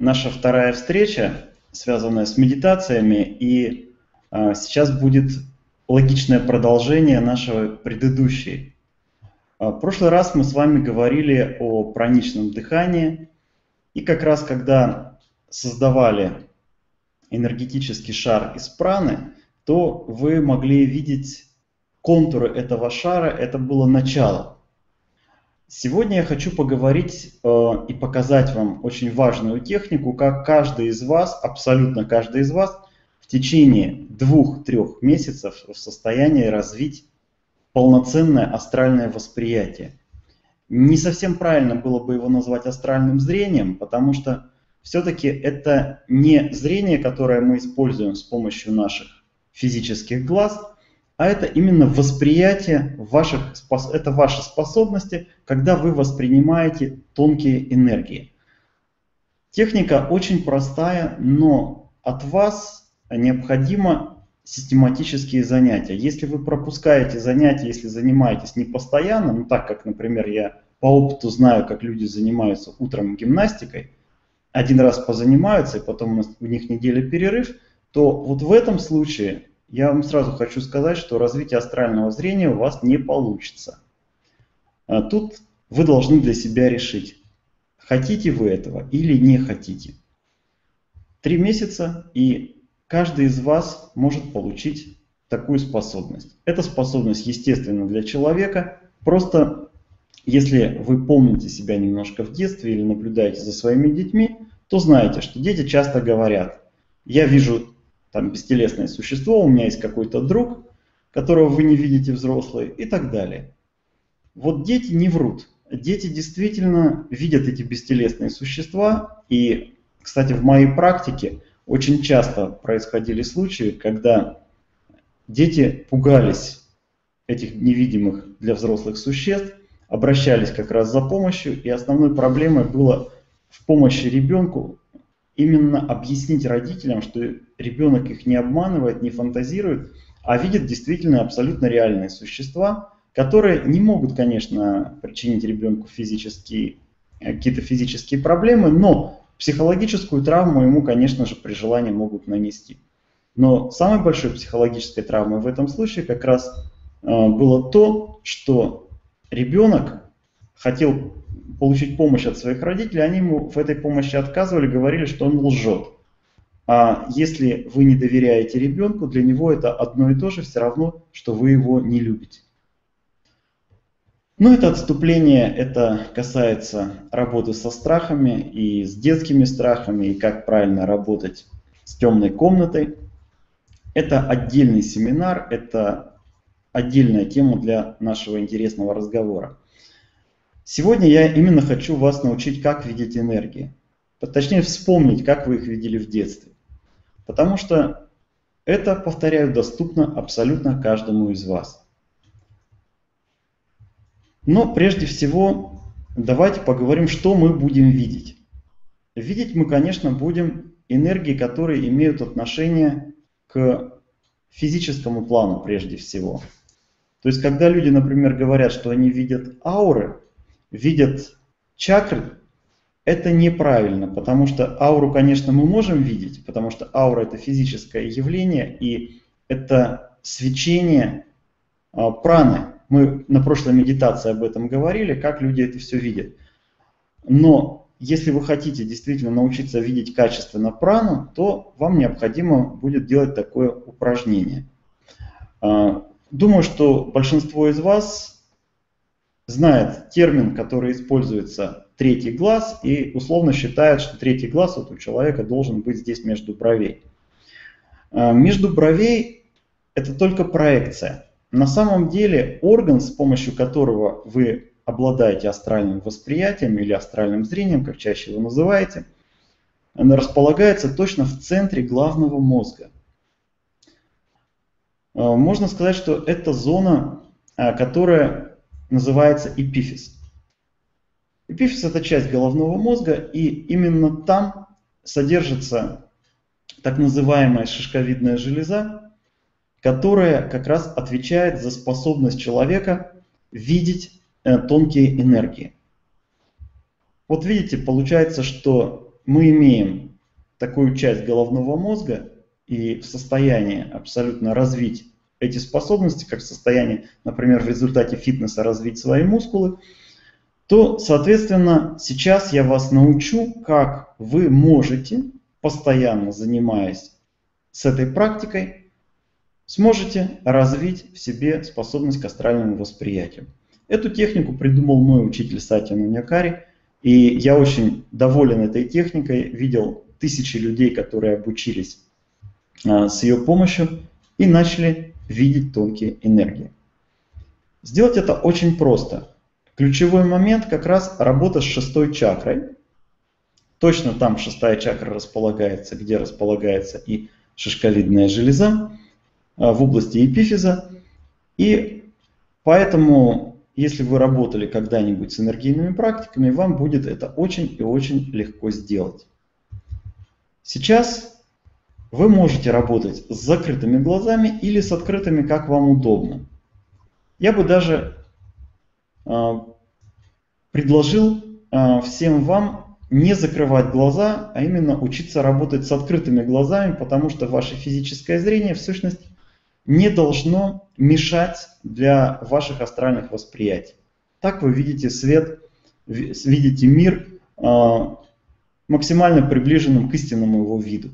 наша вторая встреча, связанная с медитациями, и а, сейчас будет логичное продолжение нашего предыдущей. А, в прошлый раз мы с вами говорили о праничном дыхании, и как раз когда создавали энергетический шар из праны, то вы могли видеть контуры этого шара, это было начало. Сегодня я хочу поговорить э, и показать вам очень важную технику, как каждый из вас, абсолютно каждый из вас, в течение двух-трех месяцев в состоянии развить полноценное астральное восприятие. Не совсем правильно было бы его назвать астральным зрением, потому что все-таки это не зрение, которое мы используем с помощью наших физических глаз, а это именно восприятие ваших, это ваши способности, когда вы воспринимаете тонкие энергии. Техника очень простая, но от вас необходимо систематические занятия. Если вы пропускаете занятия, если занимаетесь не постоянно, ну так как, например, я по опыту знаю, как люди занимаются утром гимнастикой, один раз позанимаются, и потом у них неделя перерыв, то вот в этом случае я вам сразу хочу сказать, что развитие астрального зрения у вас не получится. А тут вы должны для себя решить, хотите вы этого или не хотите. Три месяца, и каждый из вас может получить такую способность. Эта способность, естественно, для человека. Просто если вы помните себя немножко в детстве или наблюдаете за своими детьми, то знаете, что дети часто говорят, я вижу там бестелесное существо, у меня есть какой-то друг, которого вы не видите взрослые и так далее. Вот дети не врут. Дети действительно видят эти бестелесные существа. И, кстати, в моей практике очень часто происходили случаи, когда дети пугались этих невидимых для взрослых существ, обращались как раз за помощью, и основной проблемой было в помощи ребенку именно объяснить родителям, что ребенок их не обманывает, не фантазирует, а видит действительно абсолютно реальные существа, которые не могут, конечно, причинить ребенку физические, э, какие-то физические проблемы, но психологическую травму ему, конечно же, при желании могут нанести. Но самой большой психологической травмой в этом случае как раз э, было то, что ребенок хотел получить помощь от своих родителей, они ему в этой помощи отказывали, говорили, что он лжет. А если вы не доверяете ребенку, для него это одно и то же, все равно, что вы его не любите. Но это отступление, это касается работы со страхами и с детскими страхами, и как правильно работать с темной комнатой. Это отдельный семинар, это отдельная тема для нашего интересного разговора. Сегодня я именно хочу вас научить, как видеть энергии. Точнее, вспомнить, как вы их видели в детстве. Потому что это, повторяю, доступно абсолютно каждому из вас. Но прежде всего, давайте поговорим, что мы будем видеть. Видеть мы, конечно, будем энергии, которые имеют отношение к физическому плану прежде всего. То есть, когда люди, например, говорят, что они видят ауры, видят чакры, это неправильно, потому что ауру, конечно, мы можем видеть, потому что аура это физическое явление, и это свечение а, праны. Мы на прошлой медитации об этом говорили, как люди это все видят. Но если вы хотите действительно научиться видеть качественно прану, то вам необходимо будет делать такое упражнение. А, думаю, что большинство из вас знает термин, который используется третий глаз, и условно считает, что третий глаз вот у человека должен быть здесь между бровей. А, между бровей это только проекция. На самом деле орган, с помощью которого вы обладаете астральным восприятием или астральным зрением, как чаще его называете, располагается точно в центре главного мозга. А, можно сказать, что это зона, а, которая называется эпифиз. Эпифиз – это часть головного мозга, и именно там содержится так называемая шишковидная железа, которая как раз отвечает за способность человека видеть э, тонкие энергии. Вот видите, получается, что мы имеем такую часть головного мозга и в состоянии абсолютно развить эти способности, как в состоянии, например, в результате фитнеса развить свои мускулы, то, соответственно, сейчас я вас научу, как вы можете, постоянно занимаясь с этой практикой, сможете развить в себе способность к астральному восприятию. Эту технику придумал мой учитель Сатья Нунякари, и я очень доволен этой техникой, видел тысячи людей, которые обучились а, с ее помощью и начали видеть тонкие энергии. Сделать это очень просто. Ключевой момент как раз работа с шестой чакрой. Точно там шестая чакра располагается, где располагается и шишкалидная железа а, в области эпифиза. И поэтому, если вы работали когда-нибудь с энергийными практиками, вам будет это очень и очень легко сделать. Сейчас вы можете работать с закрытыми глазами или с открытыми, как вам удобно. Я бы даже э, предложил э, всем вам не закрывать глаза, а именно учиться работать с открытыми глазами, потому что ваше физическое зрение в сущности не должно мешать для ваших астральных восприятий. Так вы видите свет, видите мир э, максимально приближенным к истинному его виду.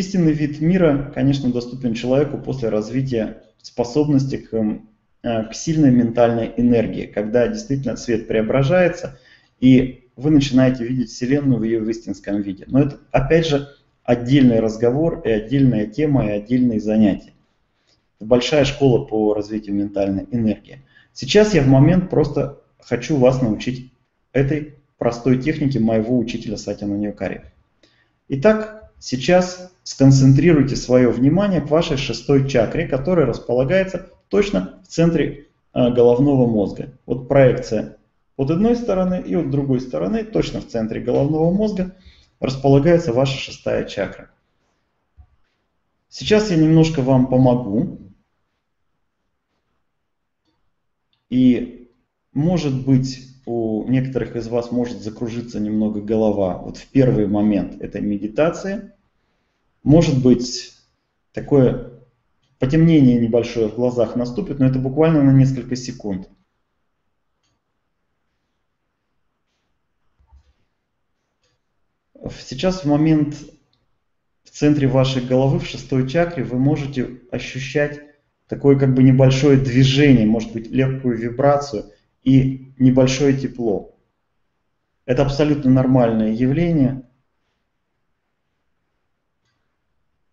Истинный вид мира, конечно, доступен человеку после развития способности к, э, к сильной ментальной энергии, когда действительно свет преображается, и вы начинаете видеть Вселенную в ее истинском виде. Но это, опять же, отдельный разговор и отдельная тема и отдельные занятия. Это большая школа по развитию ментальной энергии. Сейчас я в момент просто хочу вас научить этой простой технике моего учителя Сатяна Ньюкари. Итак, Сейчас сконцентрируйте свое внимание к вашей шестой чакре, которая располагается точно в центре э, головного мозга. Вот проекция от одной стороны и от другой стороны, точно в центре головного мозга, располагается ваша шестая чакра. Сейчас я немножко вам помогу. И может быть у некоторых из вас может закружиться немного голова вот в первый момент этой медитации. Может быть такое потемнение небольшое в глазах наступит, но это буквально на несколько секунд. Сейчас в момент в центре вашей головы, в шестой чакре, вы можете ощущать такое как бы небольшое движение, может быть легкую вибрацию – и небольшое тепло. Это абсолютно нормальное явление.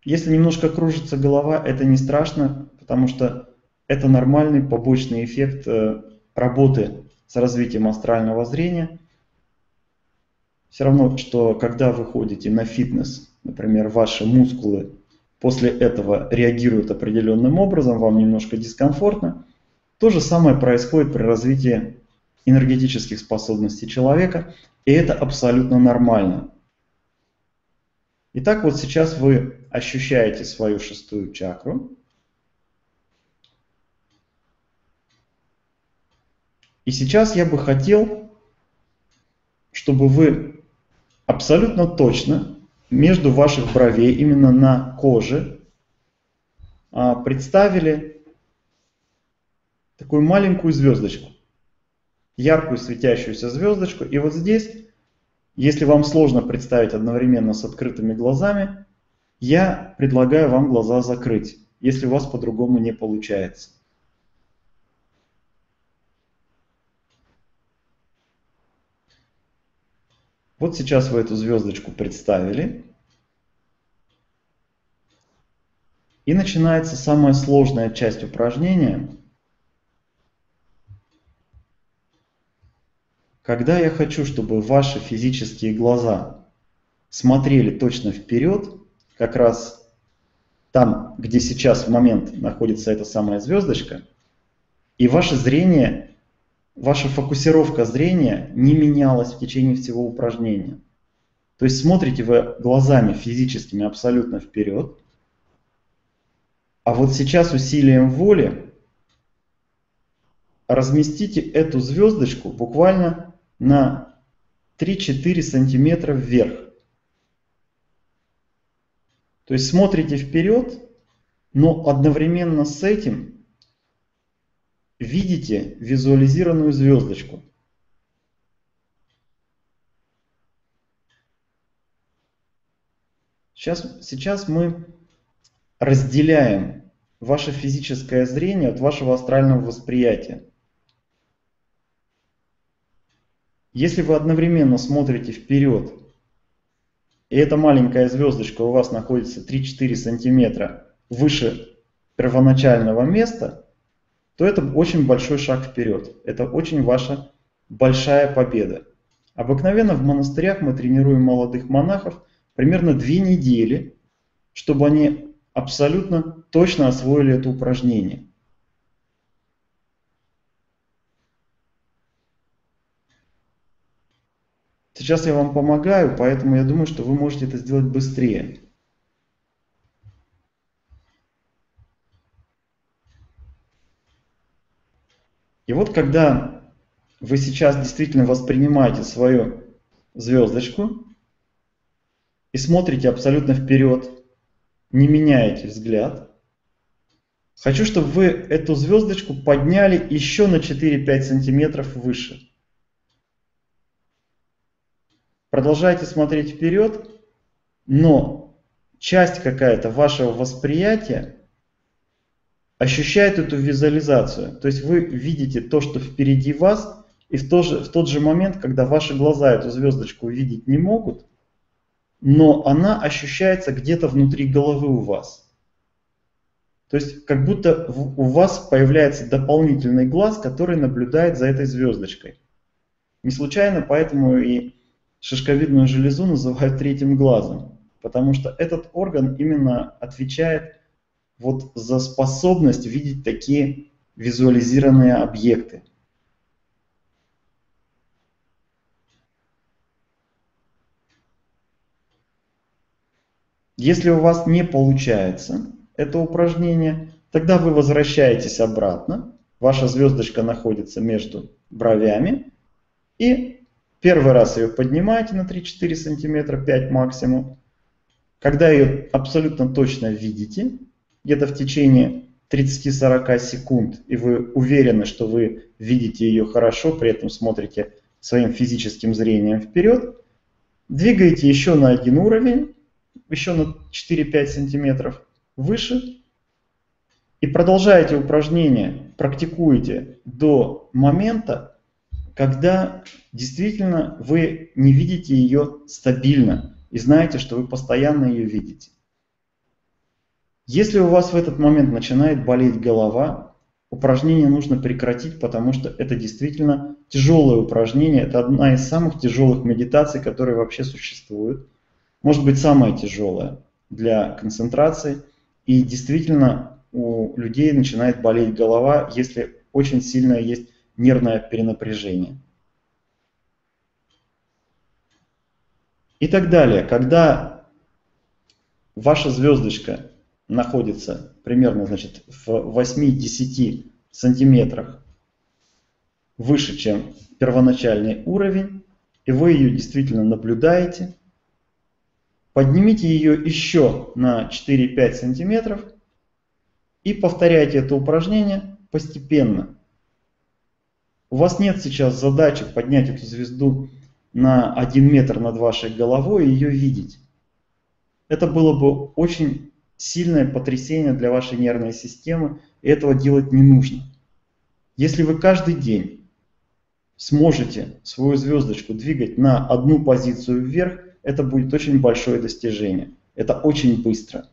Если немножко кружится голова, это не страшно, потому что это нормальный побочный эффект э, работы с развитием астрального зрения. Все равно, что когда вы ходите на фитнес, например, ваши мускулы после этого реагируют определенным образом, вам немножко дискомфортно, то же самое происходит при развитии энергетических способностей человека, и это абсолютно нормально. Итак, вот сейчас вы ощущаете свою шестую чакру. И сейчас я бы хотел, чтобы вы абсолютно точно между ваших бровей, именно на коже, а, представили такую маленькую звездочку, яркую светящуюся звездочку. И вот здесь, если вам сложно представить одновременно с открытыми глазами, я предлагаю вам глаза закрыть, если у вас по-другому не получается. Вот сейчас вы эту звездочку представили. И начинается самая сложная часть упражнения – Когда я хочу, чтобы ваши физические глаза смотрели точно вперед, как раз там, где сейчас в момент находится эта самая звездочка, и ваше зрение, ваша фокусировка зрения не менялась в течение всего упражнения. То есть смотрите вы глазами физическими абсолютно вперед, а вот сейчас усилием воли разместите эту звездочку буквально на 3-4 сантиметра вверх. То есть смотрите вперед, но одновременно с этим видите визуализированную звездочку. Сейчас, сейчас мы разделяем ваше физическое зрение от вашего астрального восприятия. Если вы одновременно смотрите вперед, и эта маленькая звездочка у вас находится 3-4 сантиметра выше первоначального места, то это очень большой шаг вперед. Это очень ваша большая победа. Обыкновенно в монастырях мы тренируем молодых монахов примерно две недели, чтобы они абсолютно точно освоили это упражнение. Сейчас я вам помогаю, поэтому я думаю, что вы можете это сделать быстрее. И вот когда вы сейчас действительно воспринимаете свою звездочку и смотрите абсолютно вперед, не меняете взгляд, хочу, чтобы вы эту звездочку подняли еще на 4-5 сантиметров выше. Продолжайте смотреть вперед, но часть какая-то вашего восприятия ощущает эту визуализацию. То есть вы видите то, что впереди вас, и в, то же, в тот же момент, когда ваши глаза эту звездочку увидеть не могут, но она ощущается где-то внутри головы у вас. То есть как будто у вас появляется дополнительный глаз, который наблюдает за этой звездочкой. Не случайно поэтому и шишковидную железу называют третьим глазом, потому что этот орган именно отвечает вот за способность видеть такие визуализированные объекты. Если у вас не получается это упражнение, тогда вы возвращаетесь обратно. Ваша звездочка находится между бровями. И Первый раз ее поднимаете на 3-4 сантиметра, 5 максимум. Когда ее абсолютно точно видите, где-то в течение 30-40 секунд, и вы уверены, что вы видите ее хорошо, при этом смотрите своим физическим зрением вперед, двигаете еще на один уровень, еще на 4-5 сантиметров выше, и продолжаете упражнение, практикуете до момента, когда действительно вы не видите ее стабильно и знаете, что вы постоянно ее видите. Если у вас в этот момент начинает болеть голова, упражнение нужно прекратить, потому что это действительно тяжелое упражнение. Это одна из самых тяжелых медитаций, которые вообще существуют. Может быть, самая тяжелая для концентрации. И действительно у людей начинает болеть голова, если очень сильное есть нервное перенапряжение. И так далее. Когда ваша звездочка находится примерно значит, в 8-10 сантиметрах выше, чем первоначальный уровень, и вы ее действительно наблюдаете, поднимите ее еще на 4-5 сантиметров и повторяйте это упражнение постепенно. У вас нет сейчас задачи поднять эту звезду на 1 метр над вашей головой и ее видеть. Это было бы очень сильное потрясение для вашей нервной системы, и этого делать не нужно. Если вы каждый день сможете свою звездочку двигать на одну позицию вверх, это будет очень большое достижение. Это очень быстро.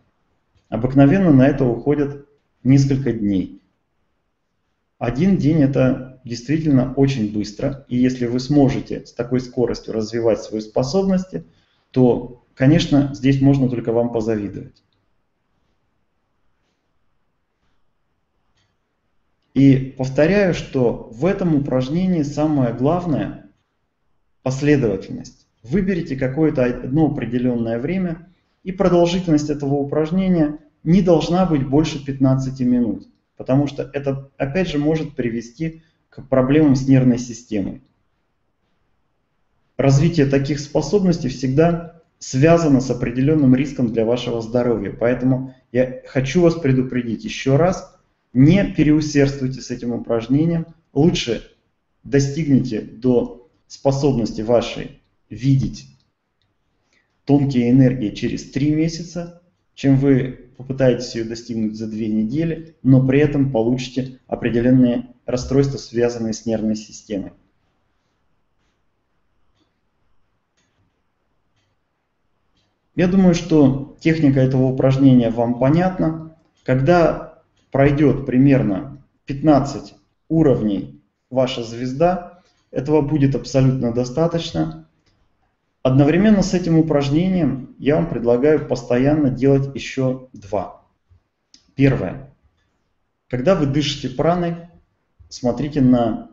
Обыкновенно на это уходят несколько дней. Один день это действительно очень быстро, и если вы сможете с такой скоростью развивать свои способности, то, конечно, здесь можно только вам позавидовать. И повторяю, что в этом упражнении самое главное – последовательность. Выберите какое-то одно определенное время, и продолжительность этого упражнения не должна быть больше 15 минут потому что это, опять же, может привести к проблемам с нервной системой. развитие таких способностей всегда связано с определенным риском для вашего здоровья. Поэтому я хочу вас предупредить еще раз, не переусердствуйте с этим упражнением. Лучше достигните до способности вашей видеть тонкие энергии через 3 месяца, чем вы попытаетесь ее достигнуть за 2 недели, но при этом получите определенные расстройства, связанные с нервной системой. Я думаю, что техника этого упражнения вам понятна. Когда пройдет примерно 15 уровней ваша звезда, этого будет абсолютно достаточно. Одновременно с этим упражнением я вам предлагаю постоянно делать еще два. Первое. Когда вы дышите праной, смотрите на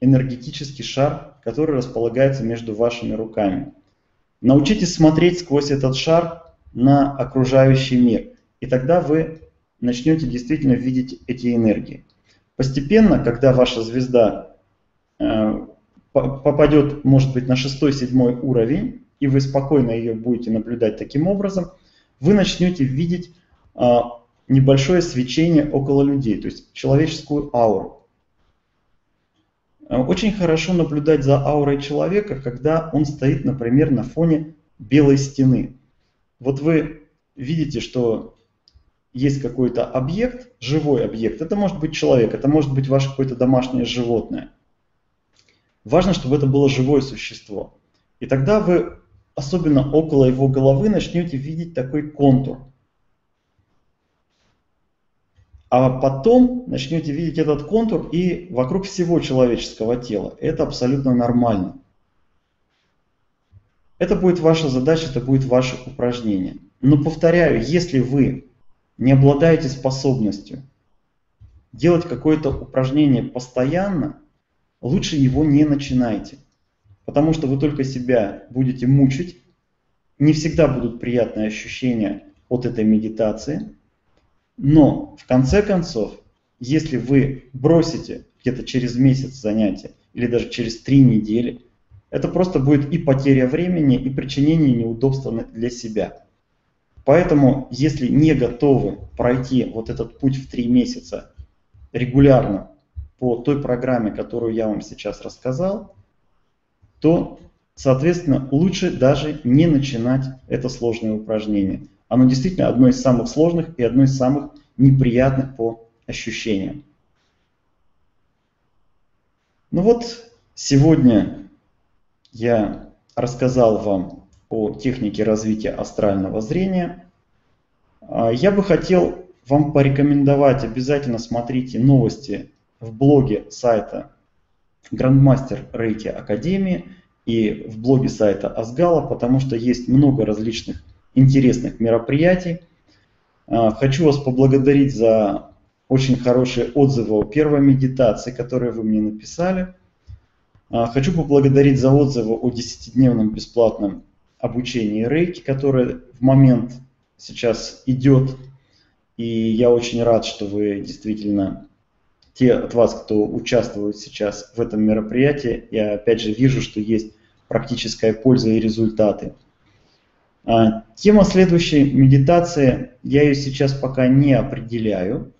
энергетический шар, который располагается между вашими руками. Научитесь смотреть сквозь этот шар на окружающий мир. И тогда вы начнете действительно видеть эти энергии. Постепенно, когда ваша звезда э, попадет, может быть, на шестой-седьмой уровень, и вы спокойно ее будете наблюдать таким образом, вы начнете видеть э, небольшое свечение около людей, то есть человеческую ауру. Э, очень хорошо наблюдать за аурой человека, когда он стоит, например, на фоне белой стены. Вот вы видите, что есть какой-то объект, живой объект. Это может быть человек, это может быть ваше какое-то домашнее животное. Важно, чтобы это было живое существо. И тогда вы, особенно около его головы, начнете видеть такой контур – а потом начнете видеть этот контур и вокруг всего человеческого тела. Это абсолютно нормально. Это будет ваша задача, это будет ваше упражнение. Но повторяю, если вы не обладаете способностью делать какое-то упражнение постоянно, лучше его не начинайте. Потому что вы только себя будете мучить, не всегда будут приятные ощущения от этой медитации – но в конце концов, если вы бросите где-то через месяц занятия или даже через три недели, это просто будет и потеря времени, и причинение неудобства для себя. Поэтому, если не готовы пройти вот этот путь в три месяца регулярно по той программе, которую я вам сейчас рассказал, то, соответственно, лучше даже не начинать это сложное упражнение. Оно действительно одно из самых сложных и одно из самых неприятных по ощущениям. Ну вот, сегодня я рассказал вам о технике развития астрального зрения. А, я бы хотел вам порекомендовать, обязательно смотрите новости в блоге сайта Grandmaster Reiki Академии и в блоге сайта Асгала, потому что есть много различных интересных мероприятий. А, хочу вас поблагодарить за очень хорошие отзывы о первой медитации, которые вы мне написали. А, хочу поблагодарить за отзывы о 10-дневном бесплатном обучении рейки, которое в момент сейчас идет. И я очень рад, что вы действительно, те от вас, кто участвует сейчас в этом мероприятии, я опять же вижу, что есть практическая польза и результаты. А, тема следующей медитации, я ее сейчас пока не определяю.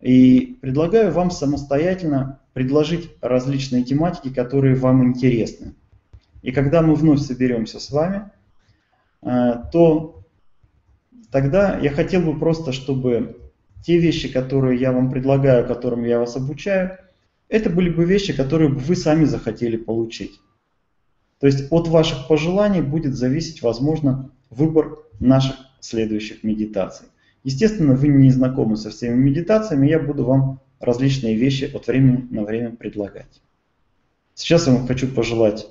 И предлагаю вам самостоятельно предложить различные тематики, которые вам интересны. И когда мы вновь соберемся с вами, а, то тогда я хотел бы просто, чтобы те вещи, которые я вам предлагаю, которым я вас обучаю, это были бы вещи, которые бы вы сами захотели получить. То есть от ваших пожеланий будет зависеть, возможно, выбор наших следующих медитаций. Естественно, вы не знакомы со всеми медитациями, я буду вам различные вещи от времени на время предлагать. Сейчас я вам хочу пожелать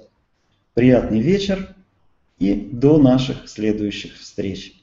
приятный вечер и до наших следующих встреч.